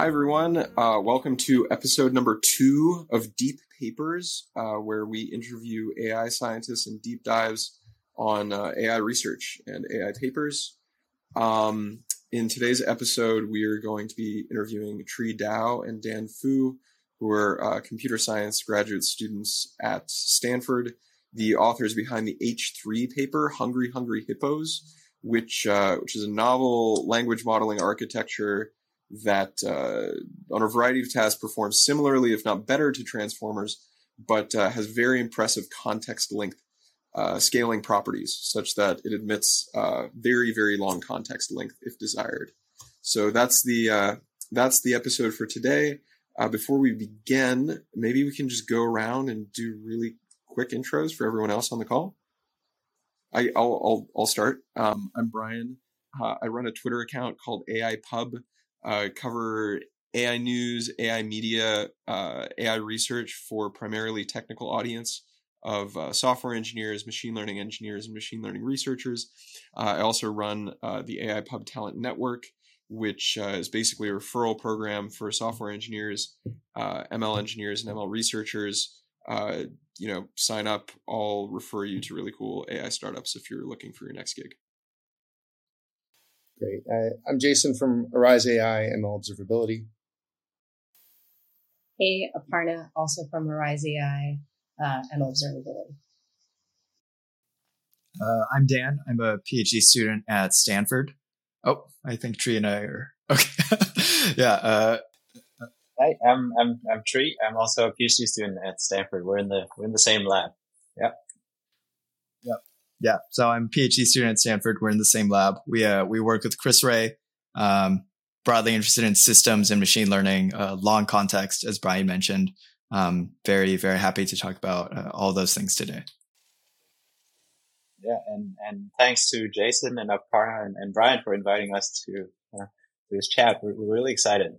Hi, everyone. Uh, welcome to episode number two of Deep Papers, uh, where we interview AI scientists and deep dives on uh, AI research and AI papers. Um, in today's episode, we are going to be interviewing Tri Dao and Dan Fu, who are uh, computer science graduate students at Stanford, the authors behind the H3 paper, Hungry Hungry Hippos, which, uh, which is a novel language modeling architecture that uh, on a variety of tasks performs similarly, if not better, to transformers, but uh, has very impressive context length uh, scaling properties such that it admits uh, very, very long context length if desired. So that's the uh, that's the episode for today. Uh, before we begin, maybe we can just go around and do really quick intros for everyone else on the call. I, will I'll, I'll start. Um, I'm Brian. I run a Twitter account called AI Pub uh, cover AI news, AI media, uh, AI research for primarily technical audience of uh, software engineers, machine learning engineers, and machine learning researchers. Uh, I also run uh, the AI Pub Talent Network, which uh, is basically a referral program for software engineers, ML engineers, and ML researchers. you know, sign up. I'll refer you to really cool AI startups if you're looking for your next gig. Great. Uh, I'm Jason from Arize AI ML Observability. Hey, Aparna, also from Arize AI uh, ML Observability. Uh, I'm Dan. I'm a PhD student at Stanford. Oh, I think Tri and I are okay. yeah. Uh, Hi, I'm I'm I'm Tri. I'm also a PhD student at Stanford. We're in the we're in the same lab. Yep. Yep. Yeah. So I'm a PhD student at Stanford. We're in the same lab. We uh, we work with Chris Ré, um, broadly interested in systems and machine learning, uh, long context, as Brian mentioned. Um, very very happy to talk about uh, all those things today. Yeah, and and thanks to Jason and Aparna and, and Brian for inviting us to uh, this chat. We're, we're really excited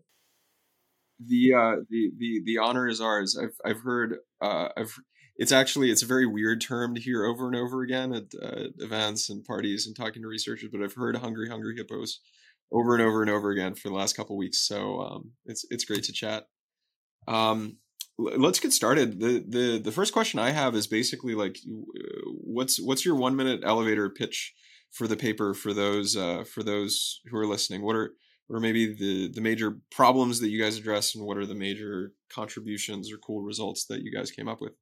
the uh, the the the honor is ours. I've I've heard uh, I've it's actually it's a very weird term to hear over and over again at uh, events and parties and talking to researchers. But I've heard "hungry, hungry hippos" over and over and over again for the last couple weeks. So um, it's it's great to chat. Um, let's get started. the the The first question I have is basically like, what's what's your one minute elevator pitch for the paper for those uh, for those who are listening? What are what are maybe the the major problems that you guys address, and what are the major contributions or cool results that you guys came up with?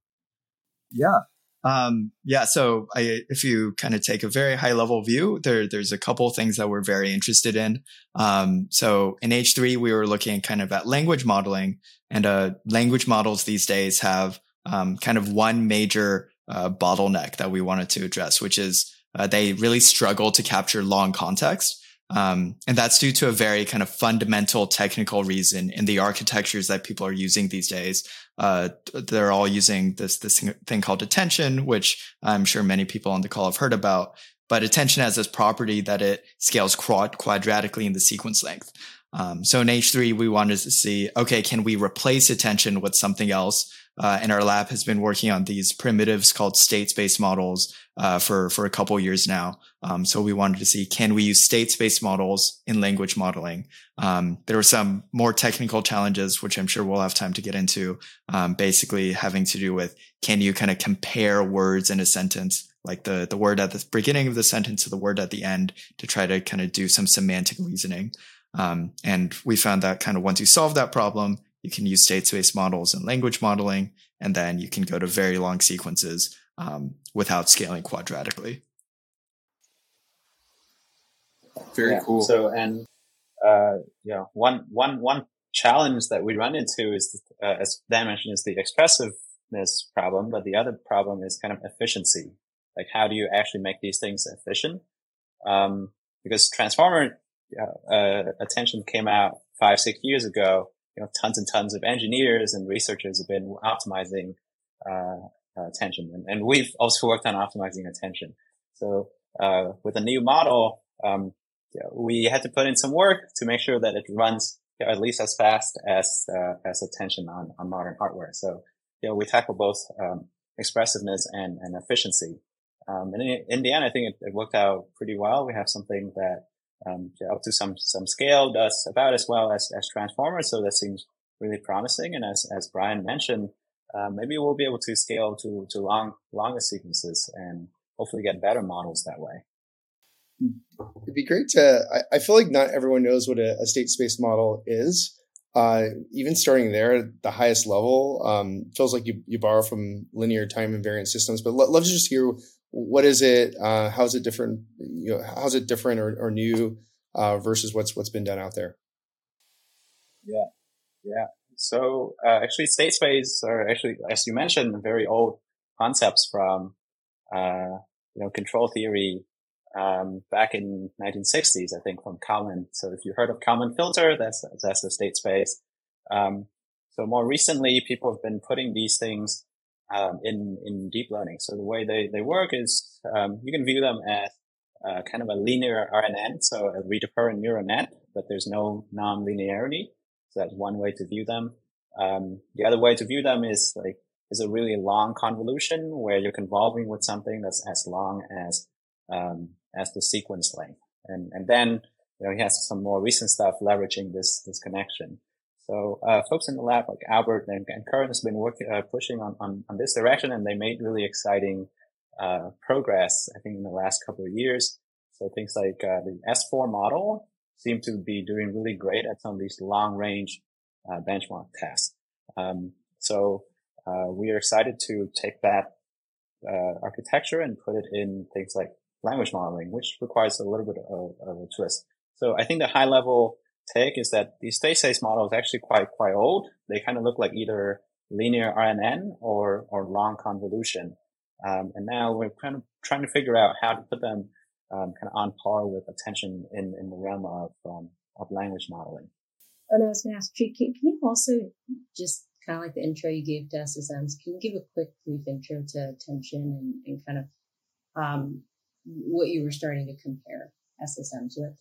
Yeah. Um, yeah. So I, if you kind of take a very high level view, there, there's a couple things that we're very interested in. Um, so in H3, we were looking kind of at language modeling and, uh, language models these days have, um, kind of one major, uh, bottleneck that we wanted to address, which is, uh, they really struggle to capture long context. Um, and that's due to a very kind of fundamental technical reason in the architectures that people are using these days. Uh, they're all using this, this thing called attention, which I'm sure many people on the call have heard about. But attention has this property that it scales quad- quadratically in the sequence length. Um, so in H3, we wanted to see, okay, can we replace attention with something else? Uh, and our lab has been working on these primitives called state space models uh, for for a couple years now. Um, so we wanted to see can we use state space models in language modeling. Um, there were some more technical challenges, which I'm sure we'll have time to get into. Um, basically, having to do with can you kind of compare words in a sentence, like the the word at the beginning of the sentence to the word at the end, to try to kind of do some semantic reasoning. Um, and we found that kind of once you solve that problem, you can use state space models and language modeling, and then you can go to very long sequences um, without scaling quadratically. Very yeah. cool. So, and uh, you know, one one one challenge that we run into is, uh, as Dan mentioned, is the expressiveness problem, but the other problem is kind of efficiency. Like, how do you actually make these things efficient? Um, because transformer uh, uh attention came out five six years ago, you know, tons and tons of engineers and researchers have been optimizing uh, uh, attention, and, and, we've also worked on optimizing attention. So uh, with a new model, um, know, we had to put in some work to make sure that it runs you know, at least as fast as uh, as attention on, on modern hardware. So you know, we tackle both um, expressiveness and, and efficiency. Um, and in, in, the end, I think it, it, worked out pretty well. We have something that um, up to some some scale does about as well as as transformers. So that seems really promising. And as as Brian mentioned, uh, maybe we'll be able to scale to to long longer sequences and hopefully get better models that way. It'd be great to. I, I feel like not everyone knows what a, a state space model is. Uh, even starting there, at the highest level um, feels like you, you borrow from linear time invariant systems. But let, us just hear what is it? Uh, how is it different? You know, how's it different or, or new uh, versus what's what's been done out there? Yeah, yeah. So uh, actually, state space are actually, as you mentioned, very old concepts from uh, you know control theory um, back in 1960s, I think, from Kalman. So if you heard of Kalman filter, that's that's the state space. Um, so more recently, people have been putting these things um, in in deep learning. So the way they they work is um, you can view them as uh, kind of a linear RNN, so a recurrent neural net, but there's no non-linearity. So that's one way to view them. Um, the other way to view them is like is a really long convolution where you're convolving with something that's as long as um, as the sequence length. And, and then, you know, he has some more recent stuff leveraging this, this connection. So, uh, folks in the lab like Albert and, and Curran has been working, uh, pushing on, on, on this direction and they made really exciting, uh, progress, I think in the last couple of years. So things like, uh, the S4 model seem to be doing really great at some of these long range, uh, benchmark tests. Um, so, uh, we are excited to take that, architecture and put it in things like language modeling, which requires a little bit of, of a twist. So I think the high level take is that these state space models actually quite, quite old. They kind of look like either linear RNN or, or long convolution. Um, and now we're kind of trying to figure out how to put them um, kind of on par with attention in, in the realm of, um, of language modeling. And I was going to ask, can, can you also just kind of like the intro you gave to SSMs, can you give a quick brief intro to attention and, and kind of um, what you were starting to compare SSMs with.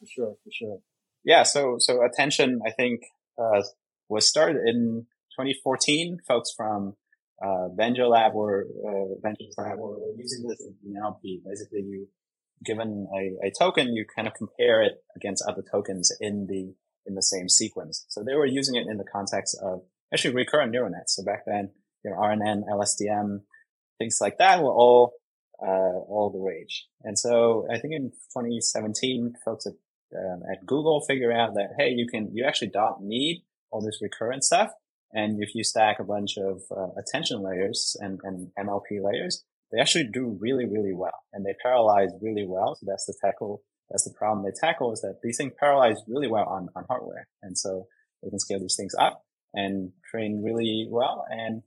For sure, for sure. Yeah, so so attention, I think, uh, was started in 2014. Folks from uh, Bengio Lab or uh, Lab were using this NLP. Basically, you given a, a token, you kind of compare it against other tokens in the in the same sequence. So they were using it in the context of actually recurrent neural nets. So back then, you know, RNN, LSTM, things like that were all uh, all the rage. And so I think in 2017, folks at um, at Google figure out that hey, you can you actually don't need all this recurrent stuff, and if you stack a bunch of uh, attention layers and, and MLP layers, they actually do really really well, and they parallelize really well. So that's the tackle. That's the problem they tackle is that these things parallelize really well on, on hardware. And so they can scale these things up and train really well. And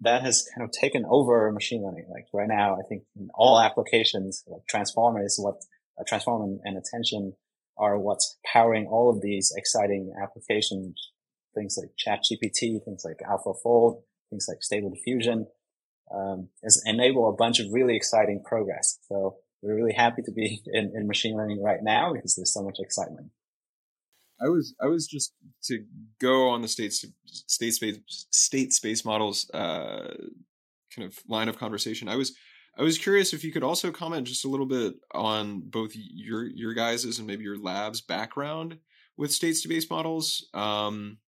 that has kind of taken over machine learning. Like right now, I think in all applications, like transformer is what uh, transform and attention are what's powering all of these exciting applications. Things like ChatGPT, things like AlphaFold, things like Stable Diffusion, um, has enable a bunch of really exciting progress. So we're really happy to be in, in machine learning right now because there's so much excitement. I was I was just to go on the state state space state space models uh, kind of line of conversation. I was I was curious if you could also comment just a little bit on both your your guys's and maybe your lab's background with state space models. Um,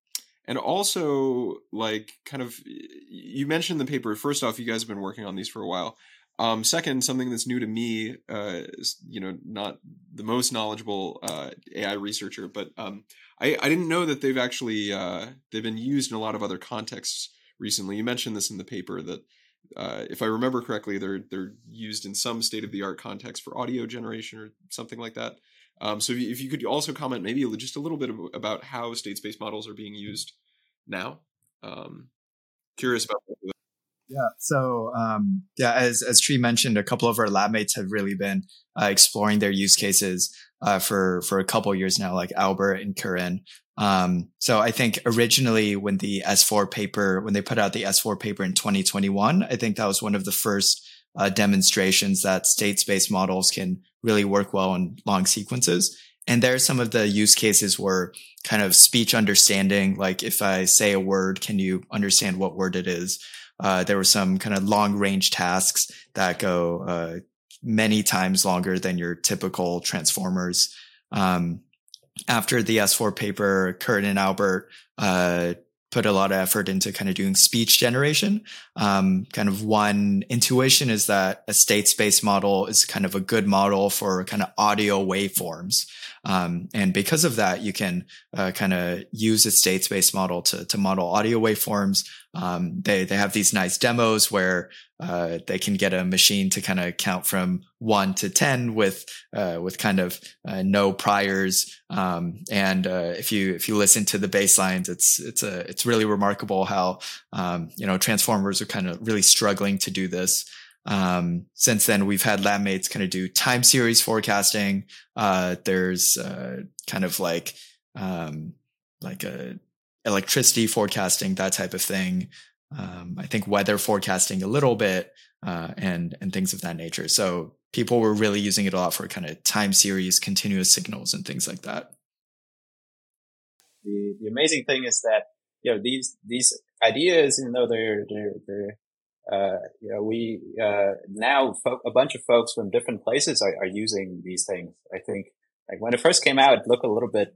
and also like kind of you mentioned the paper first off you guys have been working on these for a while um, second, something that's new to me, uh, you know, not the most knowledgeable uh, AI researcher, but um, I, I didn't know that they've actually uh, they've been used in a lot of other contexts recently. You mentioned this in the paper that, uh, if I remember correctly, they're they're used in some state of the art context for audio generation or something like that. Um, so if you, if you could also comment maybe just a little bit about how state space models are being used now. Um, curious about yeah. So, um, yeah, as as Tri mentioned, a couple of our lab mates have really been uh, exploring their use cases uh, for for a couple years now, like Albert and Curran. Um, so I think originally when the S4 paper, when they put out the S4 paper in 2021, I think that was one of the first uh, demonstrations that state space models can really work well in long sequences. And there are some of the use cases where kind of speech understanding, like if I say a word, can you understand what word it is? Uh, there were some kind of long range tasks that go, uh, many times longer than your typical transformers. Um, after the S4 paper, Kurt and Albert uh, put a lot of effort into kind of doing speech generation. Um, kind of one intuition is that a state space model is kind of a good model for kind of audio waveforms. Um, and because of that, you can uh, kind of use a state space model to, to model audio waveforms. Um, they, they have these nice demos where uh, they can get a machine to kind of count from one to 10 with, uh, with kind of uh, no priors. Um, and uh, if you, if you listen to the baselines, it's, it's a, it's really remarkable how, um, you know, transformers are kind of really struggling to do this. Um, since then, we've had lab mates kind of do time series forecasting. Uh, there's uh, kind of like um, like a electricity forecasting, that type of thing. Um, I think weather forecasting a little bit, uh, and and things of that nature. So people were really using it a lot for kind of time series, continuous signals, and things like that. The the amazing thing is that you know these these ideas, even though they're they're they're uh, you know, we, uh, now fo- a bunch of folks from different places are, are, using these things. I think like when it first came out, it looked a little bit,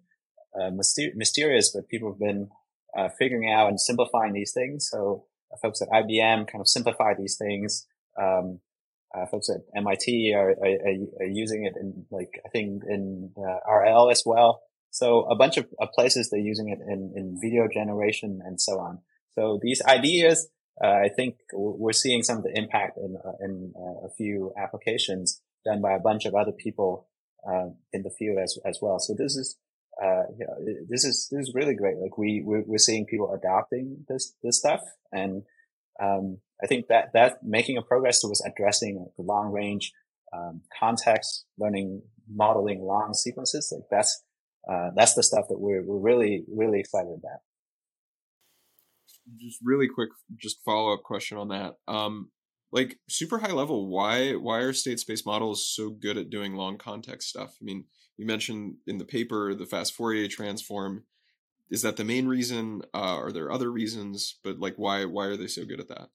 uh, myster- mysterious, but people have been, uh, figuring out and simplifying these things. So uh, folks at IBM kind of simplify these things. Um, uh, folks at MIT are, are, are, using it in like, I think in RL as well. So a bunch of, places they're using it in, in video generation and so on. So these ideas, uh, I think we're seeing some of the impact in, uh, in uh, a few applications done by a bunch of other people uh, in the field as as well. So this is uh, you know, this is this is really great. Like we we're, we're seeing people adopting this this stuff, and um, I think that that making a progress towards addressing the long range um, context, learning, modeling long sequences, like that's uh, that's the stuff that we're we're really really excited about just really quick, just follow up question on that. Um, like super high level, why why are state space models so good at doing long context stuff? I mean, you mentioned in the paper the fast Fourier transform. Is that the main reason? Uh, are there other reasons? But like, why why are they so good at that?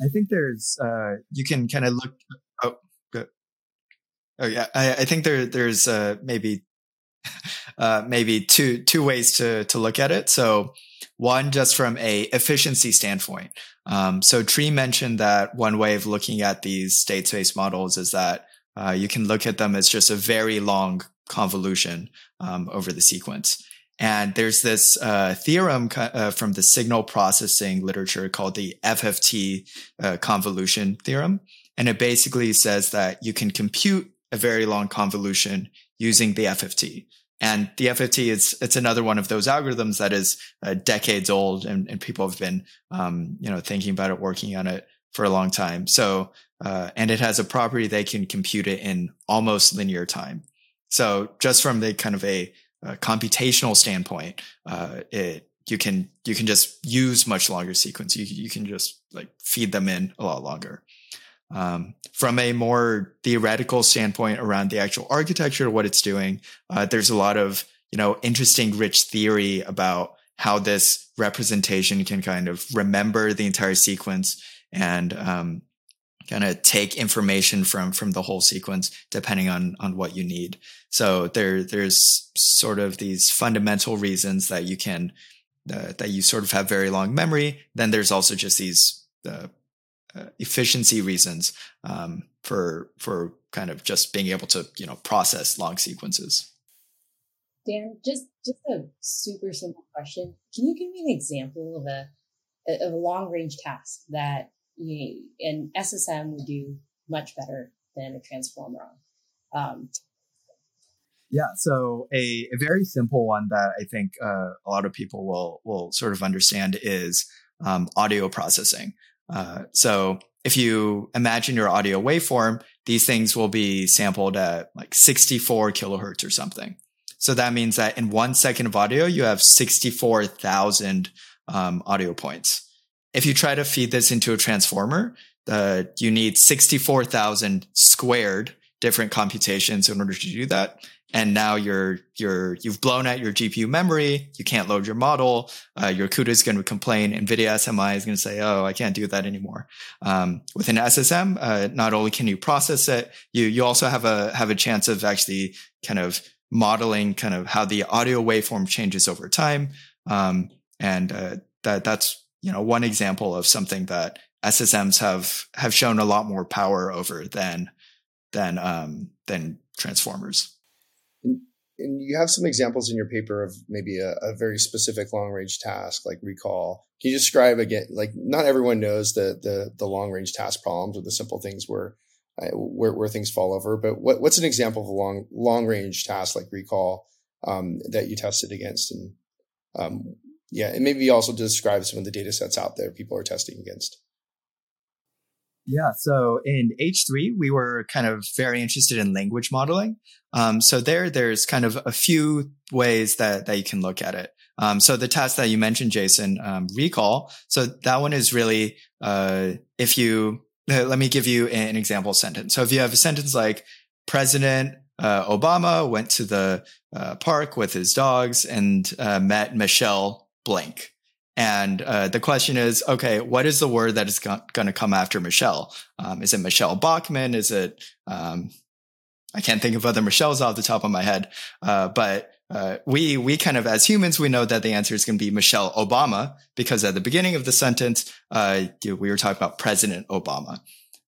I think there's uh, you can kind of look. Oh, good. Oh yeah, I, I think there there's uh, maybe uh, maybe two two ways to to look at it. So one, just from a efficiency standpoint. Um, so Tri mentioned that one way of looking at these state space models is that uh, you can look at them as just a very long convolution um, over the sequence. And there's this uh, theorem uh, from the signal processing literature called the FFT uh, convolution theorem. And it basically says that you can compute a very long convolution using the FFT. And the FFT is it's another one of those algorithms that is uh, decades old, and, and, people have been um, you know thinking about it, working on it for a long time. So uh, and it has a property they can compute it in almost linear time. So just from the kind of a, a computational standpoint, uh, it you can you can just use much longer sequence. You you can just like feed them in a lot longer. Um, from a more theoretical standpoint around the actual architecture, what it's doing, uh, there's a lot of you know interesting, rich theory about how this representation can kind of remember the entire sequence and um, kind of take information from from the whole sequence depending on on what you need. So there there's sort of these fundamental reasons that you can uh, that you sort of have very long memory. Then there's also just these uh, efficiency reasons um, for for kind of just being able to you know process long sequences. Dan, just just a super simple question. Can you give me an example of a of a long range task that you, an SSM would do much better than a transformer on? Um, yeah, so a, a very simple one that I think uh, a lot of people will will sort of understand is um, audio processing. Uh, so if you imagine your audio waveform, these things will be sampled at like 64 kilohertz or something. So that means that in one second of audio, you have 64,000 um, audio points. If you try to feed this into a transformer, uh, you need 64,000 squared different computations in order to do that. And now you're you're you've blown out your GPU memory. You can't load your model. Uh, your CUDA is going to complain. NVIDIA SMI is going to say, "Oh, I can't do that anymore." Um, with an SSM, uh, not only can you process it, you you also have a have a chance of actually kind of modeling kind of how the audio waveform changes over time. Um, and uh, that that's you know one example of something that SSMs have have shown a lot more power over than than um, than transformers and you have some examples in your paper of maybe a, a, very specific long range task like recall. Can you describe again? Like not everyone knows the the, the long range task problems or the simple things where, uh, where where things fall over. But what, what's an example of a long long range task like recall um, that you tested against? And um, yeah, and maybe also describe some of the data sets out there people are testing against. Yeah. So in H3, we were kind of very interested in language modeling. Um, so there, there's kind of a few ways that, that you can look at it. Um, so the task that you mentioned, Jason, um, recall. So that one is really, uh, if you, uh, let me give you an example sentence. So if you have a sentence like President uh, Obama went to the uh, park with his dogs and uh, met Michelle blank. And uh, the question is, okay, what is the word that is go- going to come after Michelle? Um, is it Michelle Bachmann? Is it, um, I can't think of other Michelles off the top of my head. Uh, but uh, we we kind of as humans we know that the answer is going to be Michelle Obama because at the beginning of the sentence uh, we were talking about President Obama.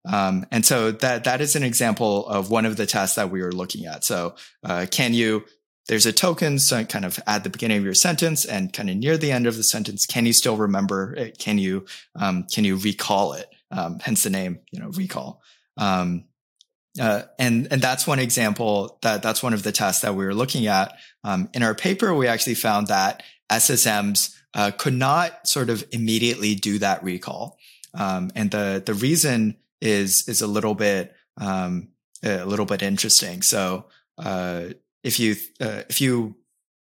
Um, and so that that is an example of one of the tests that we were looking at. So uh, can you there's a token so kind of at the beginning of your sentence and kind of near the end of the sentence can you still remember it? Can you um, can you recall it? Um, hence the name you know recall. Um, uh, and and that's one example that that's one of the tests that we were looking at. Um, in our paper we actually found that ssms uh, could not sort of immediately do that recall. Um, and the the reason is is a little bit um, a little bit interesting. So uh, if you uh, if you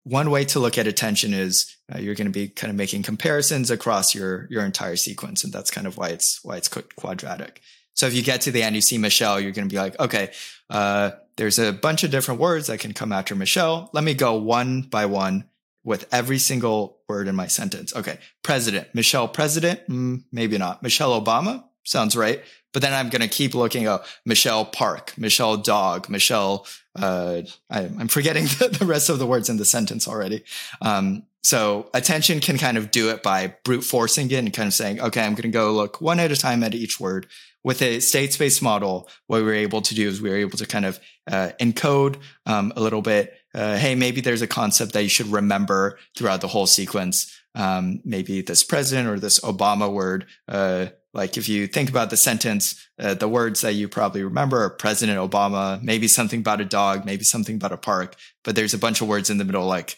one way to look at attention is uh, you're going to be kind of making comparisons across your your entire sequence, and that's kind of why it's why it's quadratic. So if you get to the end, you see Michelle, you're going to be like, okay, uh, there's a bunch of different words that can come after Michelle. Let me go one by one with every single word in my sentence. Okay, president, Michelle, president, mm, maybe not. Michelle Obama sounds right. But then I'm going to keep looking at Michelle Park, Michelle Dog, Michelle. Uh, I, am forgetting the, the, rest of the words in the sentence already. Um, so attention can kind of do it by brute forcing it and kind of saying, okay, I'm going to go look one at a time at each word. With a state space model, what we were able to do is we were able to kind of uh, encode um, a little bit. Uh, hey, maybe there's a concept that you should remember throughout the whole sequence. Um, maybe this president or this Obama word uh, like if you think about the sentence, uh, the words that you probably remember are President Obama, maybe something about a dog, maybe something about a park, but there's a bunch of words in the middle like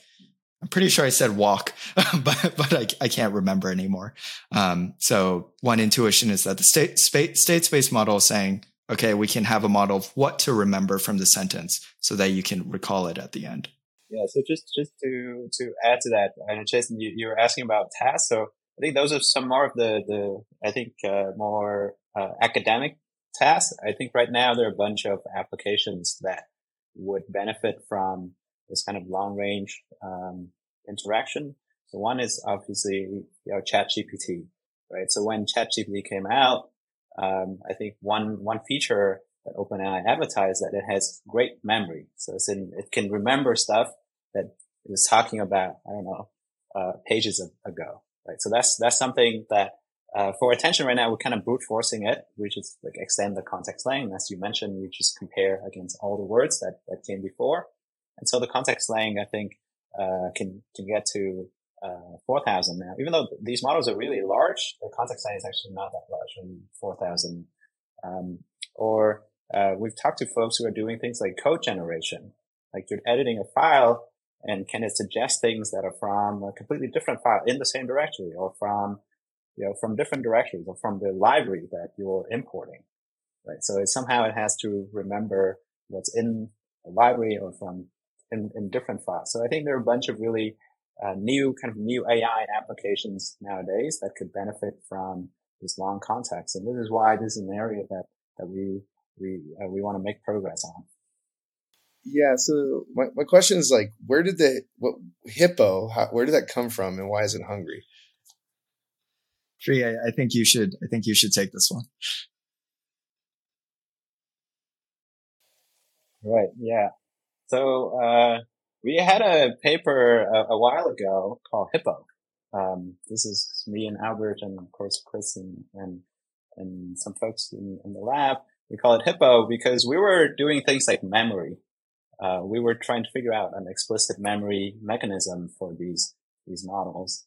I'm pretty sure I said walk, but but I, I can't remember anymore. Um, so one intuition is that the state state state space model is saying, okay, we can have a model of what to remember from the sentence so that you can recall it at the end. Yeah. So just just to to add to that, and Jason, you, you were asking about tasks. So I think those are some more of the, the I think, uh, more uh, academic tasks. I think right now there are a bunch of applications that would benefit from this kind of long range um, interaction. So one is obviously you know, ChatGPT, right? So when ChatGPT came out, um, I think one one feature that OpenAI advertised that it has great memory. So it's in, it can remember stuff that it was talking about, I don't know, uh, pages ago right? So that's, that's something that, uh, for attention right now, we're kind of brute forcing it. We just like extend the context length. As you mentioned, we just compare against all the words that, that came before. And so the context length, I think, uh, can, can get to, uh, 4,000 now. Even though these models are really large, the context length is actually not that large, only 4,000. Um, or, uh, we've talked to folks who are doing things like code generation. Like you're editing a file and can it suggest things that are from a completely different file in the same directory or from, you know, from different directories or from the library that you're importing, right? So it somehow it has to remember what's in the library or from in, in different files. So I think there are a bunch of really uh, new kind of new AI applications nowadays that could benefit from this long context. And this is why this is an area that, that we, we, uh, we want to make progress on. Yeah. So my, my question is like, where did the what hippo? How, where did that come from, and why is it hungry? Tri, I, I think you should. I think you should take this one. Right. Yeah. So uh, we had a paper a, a, while ago called Hippo. Um, this is me and Albert, and of course Chris and and, and some folks in, in, the lab. We call it Hippo because we were doing things like memory. Uh, we were trying to figure out an explicit memory mechanism for these these models.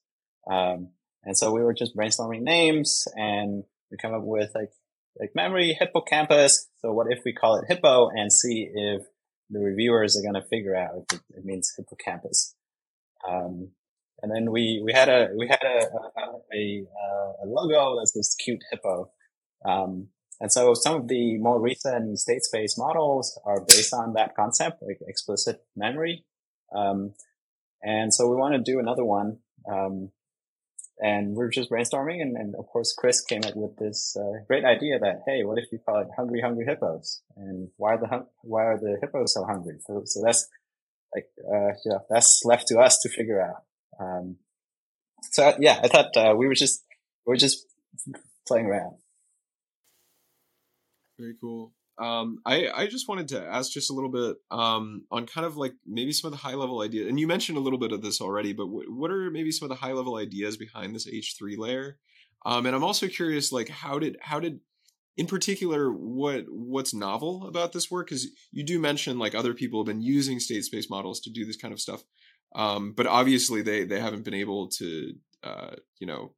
Um, and so we were just brainstorming names and we come up with like, like memory hippocampus. So what if we call it hippo and see if the reviewers are going to figure out if it, it means hippocampus. Um, and then we, we had a, we had a, a, a, a logo that's this cute hippo. Um, and so some of the more recent state space models are based on that concept, like explicit memory. Um, and so we want to do another one. Um, and we are just brainstorming and, and, of course chris came up with this uh, great idea that hey what if you call it hungry hungry hippos and why are the why are the hippos so hungry so, so that's like uh yeah that's left to us to figure out um so yeah i thought uh, we were just we are just playing around very cool um, I, I just wanted to ask just a little bit um, on kind of like maybe some of the high level ideas. And you mentioned a little bit of this already, but w- what are maybe some of the high level ideas behind this H3 layer? Um, and I'm also curious, like, how did, how did, in particular, what, what's novel about this work? Because you do mention like other people have been using state space models to do this kind of stuff. Um, but obviously they, they haven't been able to, uh, you know,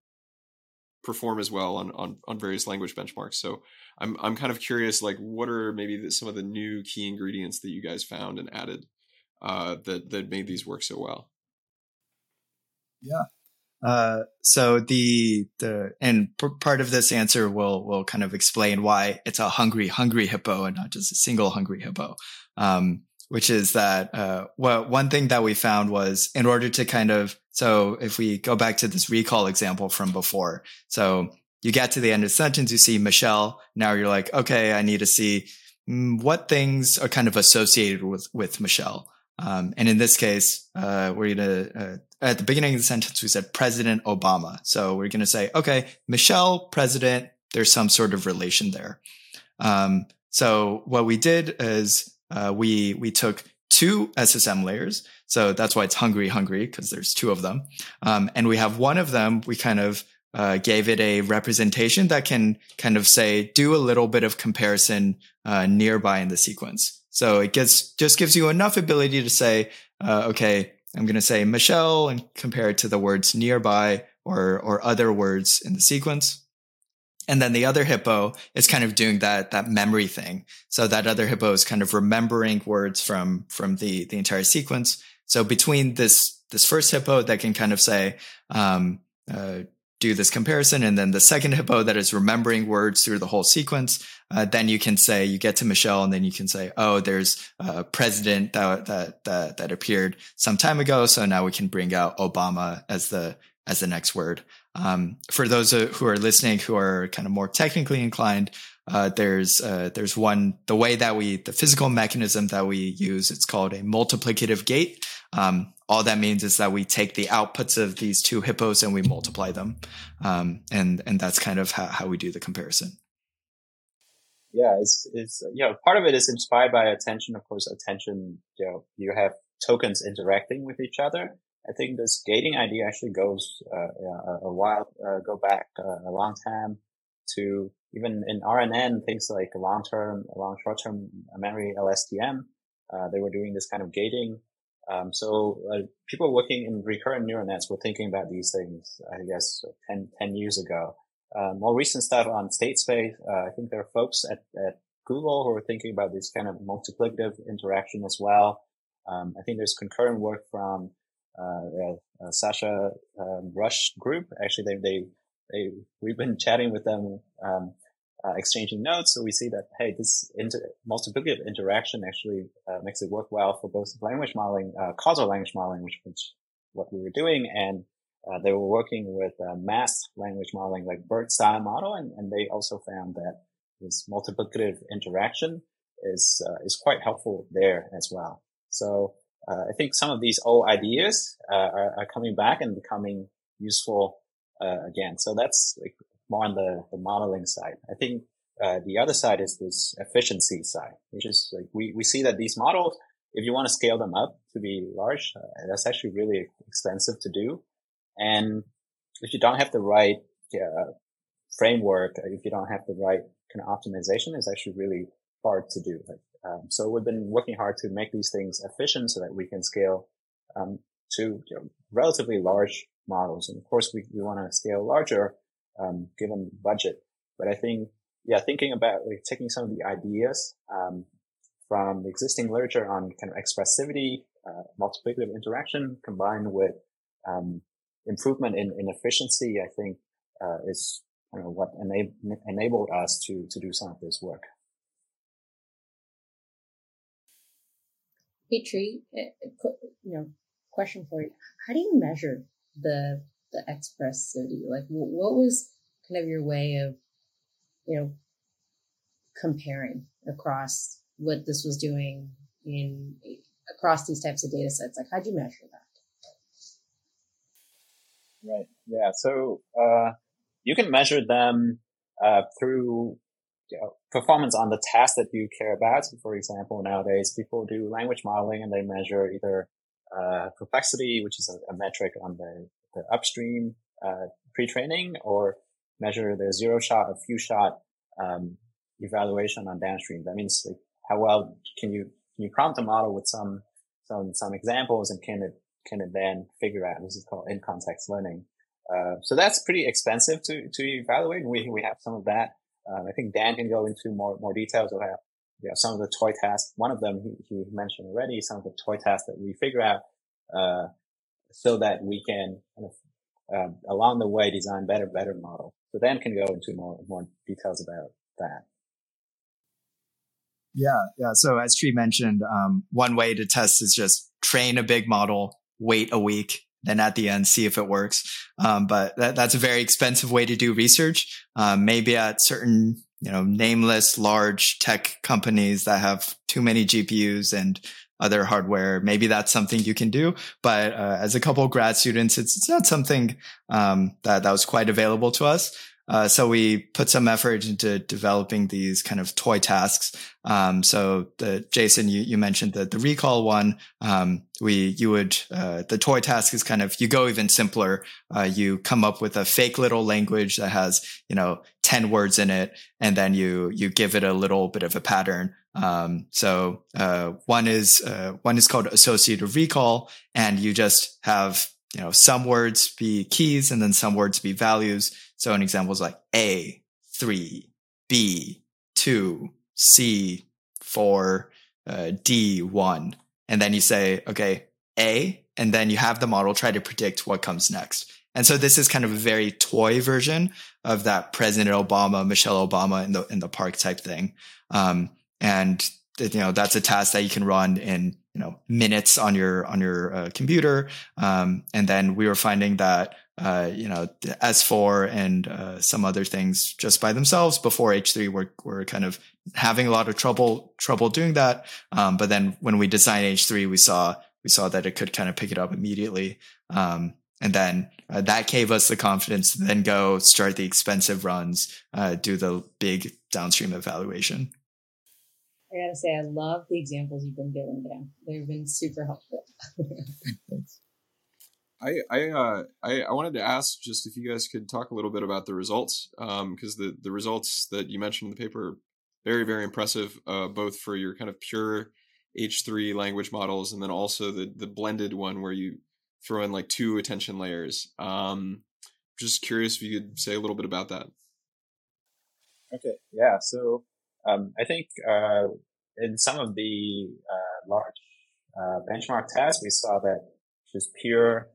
perform as well on, on, on various language benchmarks. So I'm, I'm kind of curious, like what are maybe the, some of the new key ingredients that you guys found and added uh, that, that made these work so well? Yeah. Uh, so the the and p- part of this answer will will kind of explain why it's a hungry hungry hippo and not just a single hungry hippo. Um, which is that uh, well, one thing that we found was in order to kind of so if we go back to this recall example from before, so you get to the end of the sentence, you see Michelle. Now you're like, okay, I need to see mm, what things are kind of associated with with Michelle. Um, and in this case, uh, we're gonna uh, at the beginning of the sentence we said President Obama. So we're gonna say, okay, Michelle, President. There's some sort of relation there. Um, so what we did is uh, we we took two SSM layers. So that's why it's hungry, hungry, because there's two of them. Um, and we have one of them, we kind of uh, gave it a representation that can kind of say, do a little bit of comparison uh, nearby in the sequence. So it gets, just gives you enough ability to say, uh, okay, I'm going to say Michelle and compare it to the words nearby or, or other words in the sequence. And then the other hippo is kind of doing that, that memory thing. So that other hippo is kind of remembering words from, from the, the entire sequence. So between this, this first hippo that can kind of say, um, uh, do this comparison. And then the second hippo that is remembering words through the whole sequence. Uh, then you can say, you get to Michelle and then you can say, oh, there's a president that, that, that, that appeared some time ago. So now we can bring out Obama as the, as the next word. Um, for those who are listening who are kind of more technically inclined, uh, there's uh, there's one the way that we the physical mechanism that we use. It's called a multiplicative gate. Um, all that means is that we take the outputs of these two hippos and we multiply them, um, and and that's kind of how, how we do the comparison. Yeah, it's it's you know part of it is inspired by attention. Of course, attention. You know, you have tokens interacting with each other, I think this gating idea actually goes uh, a while, uh, go back uh, a long time to even in RNN, things like long-term, long short-term memory LSTM. Uh, they were doing this kind of gating. Um, so uh, people working in recurrent neural nets were thinking about these things, I guess, 10, 10 years ago. Uh, more recent stuff on state space. I think there are folks at, at Google who are thinking about this kind of multiplicative interaction as well. Um, I think there's concurrent work from uh, uh, Sasha um, Rush group. Actually, they, they, they, we've been chatting with them, um, uh, exchanging notes. So we see that, hey, this inter- multiplicative interaction actually uh, makes it work well for both language modeling, uh, causal language modeling, which was what we were doing. And uh, they were working with masked language modeling like BERT style model. And, and they also found that this multiplicative interaction is uh, is quite helpful there as well. So uh, I think some of these old ideas uh, are, are, coming back and becoming useful uh, again. So that's like more on the, the modeling side. I think uh, the other side is this efficiency side, which is like we, we see that these models, if you want to scale them up to be large, uh, that's actually really expensive to do. And if you don't have the right framework, if you don't have the right kind of optimization, it's actually really hard to do. Like, um, so we've been working hard to make these things efficient so that we can scale um, to you know, relatively large models. And of course, we, we want to scale larger um, given budget. But I think, yeah, thinking about like, taking some of the ideas um, from the existing literature on kind of expressivity, uh, multiplicative interaction combined with um, improvement in, in efficiency, I think uh, is you know, what enab- enabled us to to do some of this work. Petri, eh, eh, you know, question for you: How do you measure the the expressivity? Like, what was kind of your way of, you know, comparing across what this was doing in across these types of data sets? Like, how'd you measure that? Right. Yeah. So uh, you can measure them uh, through you know, performance on the task that you care about. So for example, nowadays people do language modeling and they measure either uh, perplexity, which is a, a metric on the, the upstream uh, pre-training, or measure the zero shot or few shot um, evaluation on downstream. That means like, how well can you can you prompt a model with some some some examples and can it can it then figure out? This is called in context learning. Uh, so that's pretty expensive to, to evaluate. We, we have some of that. Um, I think Dan can go into more, more details about, you know, some of the toy tasks. One of them he, he mentioned already, some of the toy tasks that we figure out, uh, so that we can kind of, um, along the way design better, better model. So Dan can go into more, more details about that. Yeah, yeah. So as Tri mentioned, um, one way to test is just train a big model, wait a week, then at the end see if it works. Um, but that, that's a very expensive way to do research. Um, maybe at certain, you know, nameless large tech companies that have too many GPUs and other hardware, maybe that's something you can do. But uh, as a couple grad students, it's, it's not something um, that that was quite available to us. Uh, so we put some effort into developing these kind of toy tasks. Um, so the Jason, you, you mentioned the, the recall one. Um, we, you would, uh, the toy task is kind of, you go even simpler. Uh, you come up with a fake little language that has, you know, 10 words in it. And then you, you give it a little bit of a pattern. Um, so, uh, one is, uh, one is called associative recall and you just have, you know, some words be keys and then some words be values so an example is like A, three, B, two, C, four, uh, D, one. And then you say, okay, A, and then you have the model try to predict what comes next. And so this is kind of a very toy version of that President Obama, Michelle Obama in the, in the park type thing. Um, and you know, that's a task that you can run in, you know, minutes on your, on your uh, computer. Um, and then we were finding that uh, you know, S4 and uh, some other things just by themselves before H3 were, were kind of having a lot of trouble, trouble doing that. Um, but then when we designed H3, we saw, we saw that it could kind of pick it up immediately. Um, and then uh, that gave us the confidence to then go start the expensive runs, uh, do the big downstream evaluation. I gotta say, I love the examples you've been giving, Dan. They've been super helpful. Thanks. I I uh, I, I wanted to ask just if you guys could talk a little bit about the results, because um, the the results that you mentioned in the paper are very very impressive, uh, both for your kind of pure H3 language models and then also the the blended one where you throw in like two attention layers. Um, just curious if you could say a little bit about that. Okay, yeah. So um, I think uh, in some of the uh, large uh, benchmark tests, we saw that just pure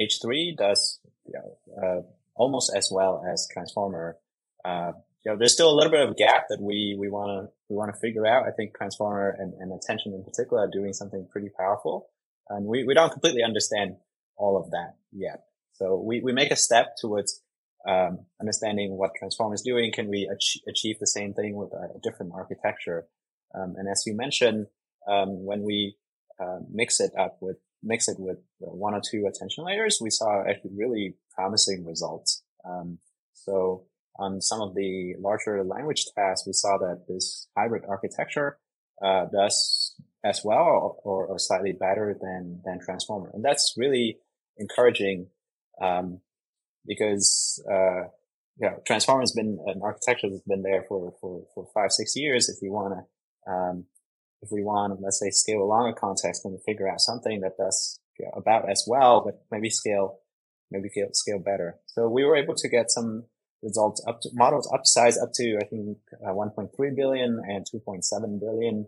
H3 does you know, uh, almost as well as Transformer. Uh, you know, there's still a little bit of gap that we we want to we want to figure out. I think Transformer and, and Attention in particular are doing something pretty powerful, and we, we don't completely understand all of that yet. So we, we make a step towards um, understanding what Transformer is doing. Can we ach- achieve the same thing with a different architecture? Um, and as you mentioned, um, when we uh, mix it up with mix it with one or two attention layers, we saw actually really promising results. Um, so on some of the larger language tasks, we saw that this hybrid architecture uh, does as well or, or, slightly better than than transformer, and that's really encouraging um, because uh, you know has been an architecture that's been there for for for five six years. If we want to um, if we want, let's say, scale along a context and figure out something that does you know, about as well, but maybe scale maybe scale, scale better. So we were able to get some results up to models upsize up to, I think, uh, 1.3 billion and 2.7 billion,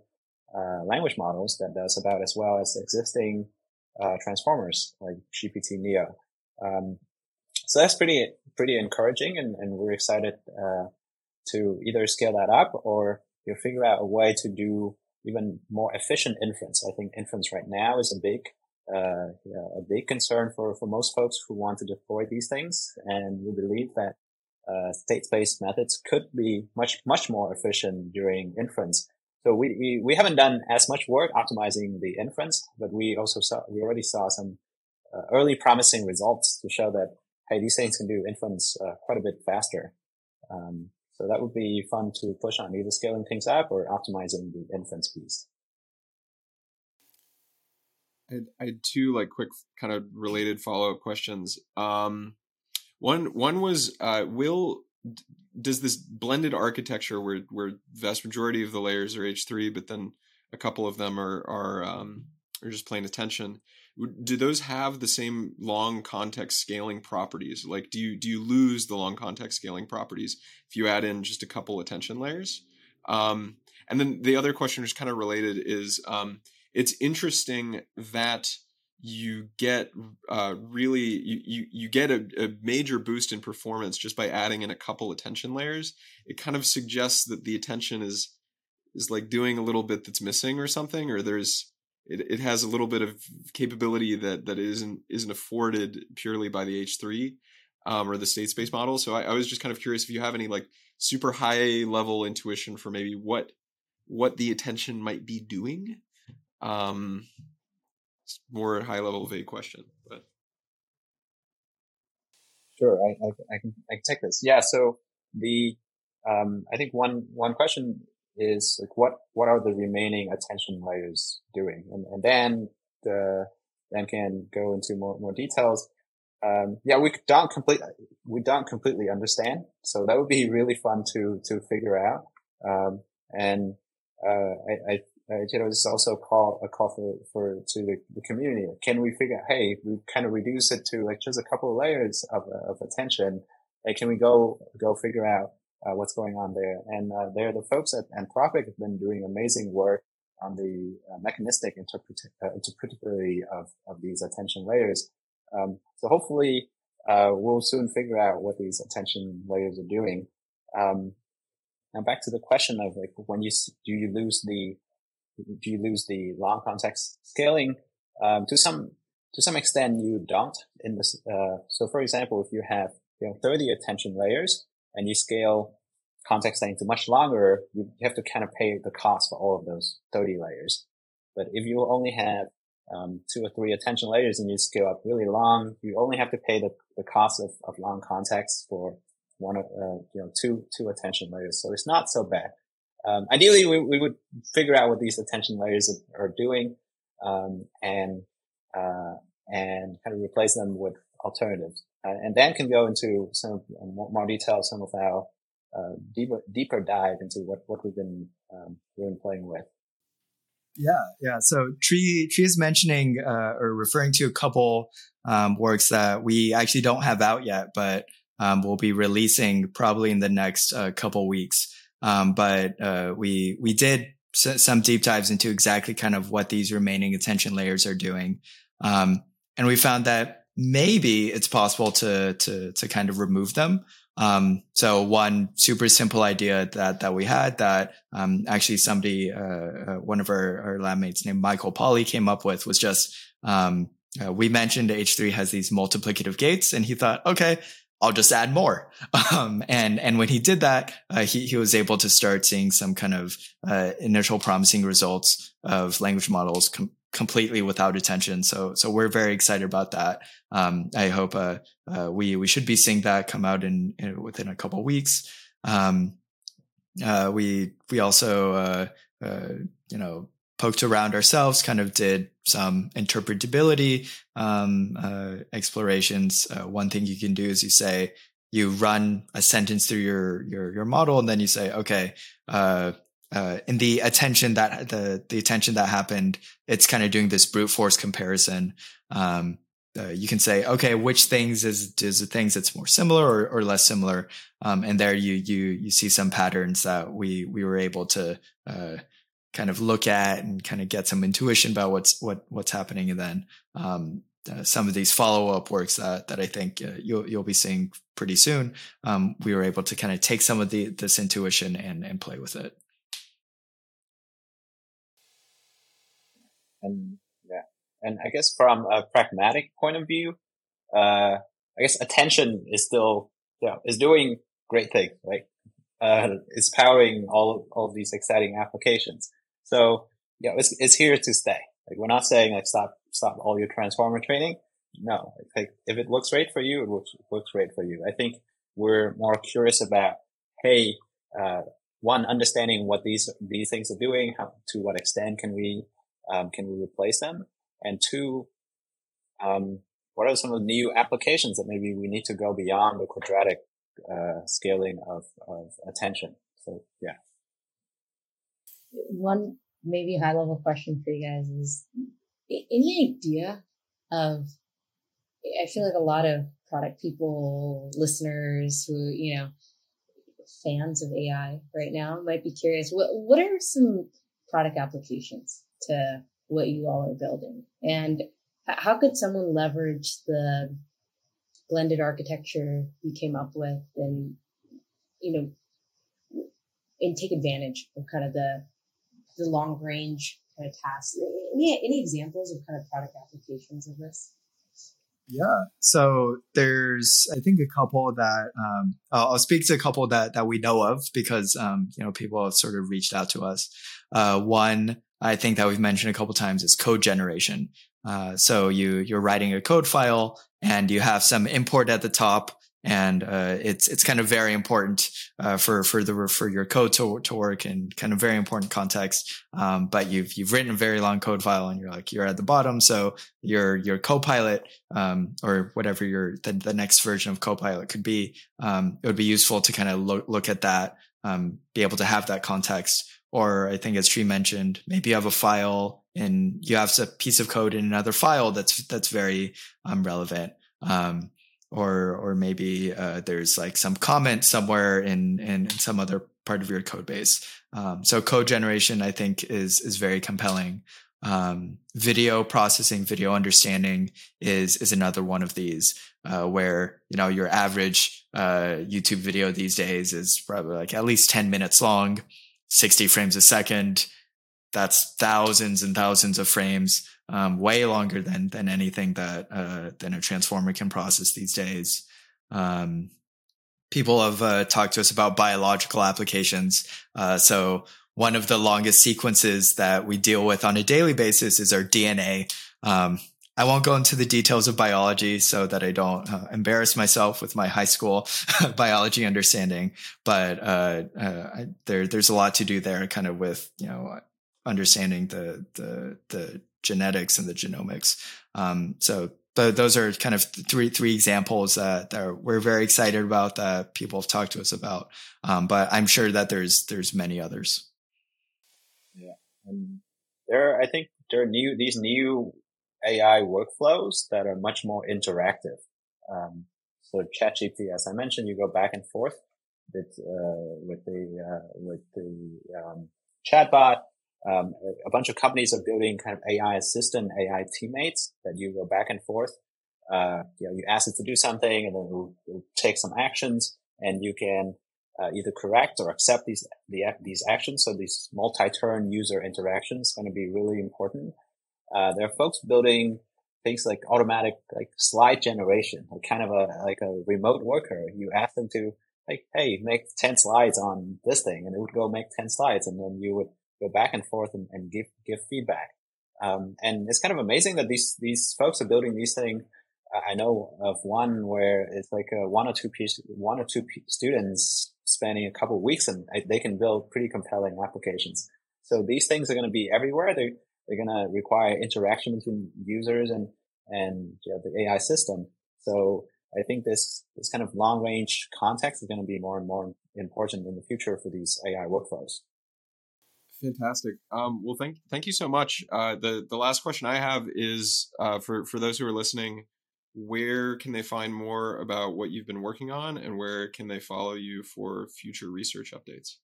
uh, language models that does about as well as existing, uh, transformers like GPT Neo. Um, so that's pretty, pretty encouraging and, and we're excited, uh, to either scale that up or you figure out a way to do even more efficient inference. I think inference right now is a big uh, a big concern for, for most folks who want to deploy these things. And we believe that uh, state-space methods could be much, much more efficient during inference. So we, we, we haven't done as much work optimizing the inference, but we also saw, we already saw some uh, early promising results to show that, hey, these things can do inference uh, quite a bit faster. Um, so that would be fun to push on either scaling things up or optimizing the inference piece. I had, two like quick kind of related follow up questions. Um, one one was uh, will does this blended architecture where where vast majority of the layers are H three, but then a couple of them are are um, are just plain attention. Do those have the same long context scaling properties? Like, do you do you lose the long context scaling properties if you add in just a couple attention layers? Um, and then the other question, is kind of related, is um, it's interesting that you get uh, really you, you, you get a, a, major boost in performance just by adding in a couple attention layers it kind of suggests that the attention is is like doing a little bit that's missing or something or there's it, it has a little bit of capability that that isn't isn't afforded purely by the h3 um, or the state space model. So I, I was just kind of curious if you have any like super high level intuition for maybe what what the attention might be doing. Um, it's more a high level vague question, but. Sure, I, I, I, can I can take this. Yeah, so the um, I think one one question is like what what are the remaining attention layers doing, and and then the then can go into more more details. Um, yeah, we don't complete we don't completely understand, so that would be really fun to to figure out. Um, and uh, I, I you know, it's also a call, a call for, for, to the, the community. Can we figure hey, we kind of reduce it to like just a couple of layers of, of attention. Like, can we go, go figure out, uh, what's going on there? And, uh, there, the folks at Anthropic have been doing amazing work on the uh, mechanistic interpret- uh, interpretability of, of these attention layers. Um, so hopefully, we'll soon figure out what these attention layers are doing. Um, now back to the question of like, when you, do you lose the, do you lose the long context scaling? Um, to some, to some extent you don't in this, uh, so for example, if you have, you know, 30 attention layers and you scale context length to much longer, you have to kind of pay the cost for all of those 30 layers. But if you only have, um, two or three attention layers and you scale up really long, you only have to pay the, the cost of, of long context for one, uh, you know, two, two attention layers. So it's not so bad. Um, ideally, we, we would figure out what these attention layers are doing, um, and, uh, and kind of replace them with alternatives. Uh, and Dan can go into some more, more detail, some of our, uh, deeper, deeper dive into what, what we've been, um, we've been playing with. Yeah, yeah. So Tri Tri is mentioning uh, or referring to a couple um, works that we actually don't have out yet, but um, we'll be releasing probably in the next uh, couple weeks. Um, but uh, we we did s- some deep dives into exactly kind of what these remaining attention layers are doing, um, and we found that maybe it's possible to to to kind of remove them. Um, so one super simple idea that that we had that um, actually somebody uh, uh, one of our, our lab mates named Michael Poli came up with was just um, uh, we mentioned H3 has these multiplicative gates, and he thought, okay, I'll just add more. Um, and, and when he did that, uh, he, he was able to start seeing some kind of, uh, initial promising results of language models com- completely without attention. So, so we're very excited about that. Um, I hope, uh, uh, we, we should be seeing that come out in, in within a couple weeks. Um, uh, we, we also, uh, you know, poked around ourselves, kind of did some interpretability um, uh, explorations. Uh, one thing you can do is you say you run a sentence through your your your model, and then you say, okay, uh, in the attention that the the attention that happened, it's kind of doing this brute force comparison. Um, uh, you can say, okay, which things is is the things that's more similar or, or less similar, um, and there you you you see some patterns that we we were able to uh, kind of look at and kind of get some intuition about what's what what's happening. And then um, uh, some of these follow-up works that that I think uh, you'll you'll be seeing pretty soon um, we were able to kind of take some of the this intuition and and play with it and yeah and I guess from a pragmatic point of view uh, I guess attention is still yeah is doing great things right uh, is powering all all these exciting applications so yeah, it's, it's here to stay. Like we're not saying like stop, stop all your transformer training. No, like if it looks great for you, it looks, looks great for you. I think we're more curious about, hey, uh, one, understanding what these, these things are doing, how, to what extent can we, um, can we replace them? And two, um, what are some of the new applications that maybe we need to go beyond the quadratic, uh, scaling of, of attention? So yeah one maybe high level question for you guys is any idea of I feel like a lot of product people, listeners who, you know, fans of AI right now might be curious. What what are some product applications to what you all are building? And how could someone leverage the blended architecture you came up with and you know and take advantage of kind of the the long range kind of tasks. Any, any examples of kind of product applications of this? Yeah. So there's, I think, a couple that um, I'll speak to a couple that that we know of because um, you know people have sort of reached out to us. Uh, one I think that we've mentioned a couple times is code generation. Uh, so you you're writing a code file and you have some import at the top and uh, it's it's kind of very important uh, for for the for your code to to work in kind of very important context. Um, but you've you've written a very long code file and you're like you're at the bottom, so your your Copilot um, or whatever your the, the, next version of Copilot could be, um, it would be useful to kind of look look at that, um, be able to have that context. Or I think as Tri mentioned, maybe you have a file and you have a piece of code in another file that's that's very um, relevant. Um, or or maybe uh, there's like some comment somewhere in, in, in some other part of your code base. Um, so code generation, I think, is is very compelling. Um, video processing, video understanding is is another one of these uh, where you know your average uh, YouTube video these days is probably like at least ten minutes long, sixty frames a second. That's thousands and thousands of frames um, way longer than than anything that uh, than a transformer can process these days. Um, people have uh, talked to us about biological applications. Uh, so one of the longest sequences that we deal with on a daily basis is our DNA. Um, I won't go into the details of biology so that I don't uh, embarrass myself with my high school biology understanding. But uh, uh, there, there's a lot to do there, kind of with you know understanding the the the genetics and the genomics. Um, so th- those are kind of three three examples that, that we're very excited about that people have talked to us about. Um, but I'm sure that there's there's many others. Yeah, and there I think there are new these new AI workflows that are much more interactive. Um, so ChatGPT, as I mentioned, you go back and forth with uh, with the uh, with the um, chatbot um, a bunch of companies are building kind of AI assistant, AI teammates that you go back and forth. Uh, you know, you ask it to do something and then it'll, it'll take some actions and you can uh, either correct or accept these, the, these actions. So these multi-turn user interactions going to be really important. Uh, there are folks building things like automatic like slide generation, like kind of a like a remote worker. You ask them to like, hey, make ten slides on this thing, and it would go make ten slides, and then you would go back and forth and, and give give feedback. Um, and it's kind of amazing that these these folks are building these things. I know of one where it's like a one or two piece, one or two students spending a couple weeks, and they can build pretty compelling applications. So these things are going to be everywhere. They they're going to require interaction between users and, and you know, the AI system. So I think this, this kind of long range context is going to be more and more important in the future for these AI workflows. Fantastic. Um, well, thank thank you so much. Uh, the the last question I have is uh, for for those who are listening, where can they find more about what you've been working on, and where can they follow you for future research updates?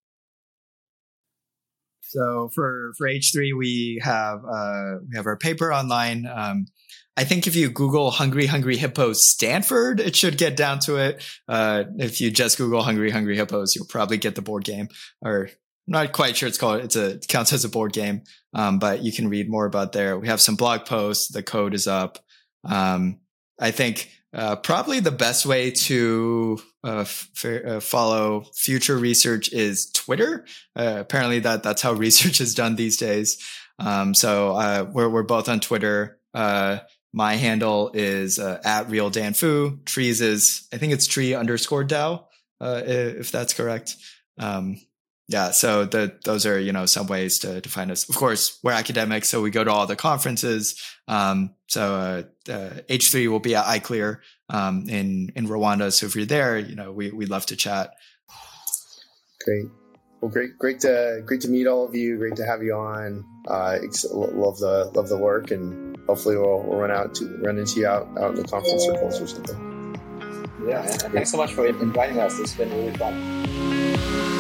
So for for H3, we have uh, we have our paper online. Um, I think if you Google "Hungry Hungry Hippos Stanford," it should get down to it. Uh, if you just Google "Hungry Hungry Hippos," you'll probably get the board game. Or I'm not quite sure it's called. It's a it counts as a board game, um, but you can read more about there. We have some blog posts. The code is up. Um, I think uh, probably the best way to uh, f- uh, follow future research is Twitter. Uh, apparently, that that's how research is done these days. Um, so uh, we're we're both on Twitter. Uh, my handle is at real Dan Fu. Tri's is I think it's tri underscore DAO, if that's correct. Um, yeah, so the, those are you know some ways to, to find us. Of course, we're academics, so we go to all the conferences. Um, so uh, uh, H3 will be at ICLR um, in in Rwanda. So if you're there, you know we we'd love to chat. Great. Well, great, great to great to meet all of you. Great to have you on. Uh, love the love the work, and hopefully we'll, we'll run out to run into you out out in the conference circles or something. Yeah, thanks so much for inviting us. It's been really fun.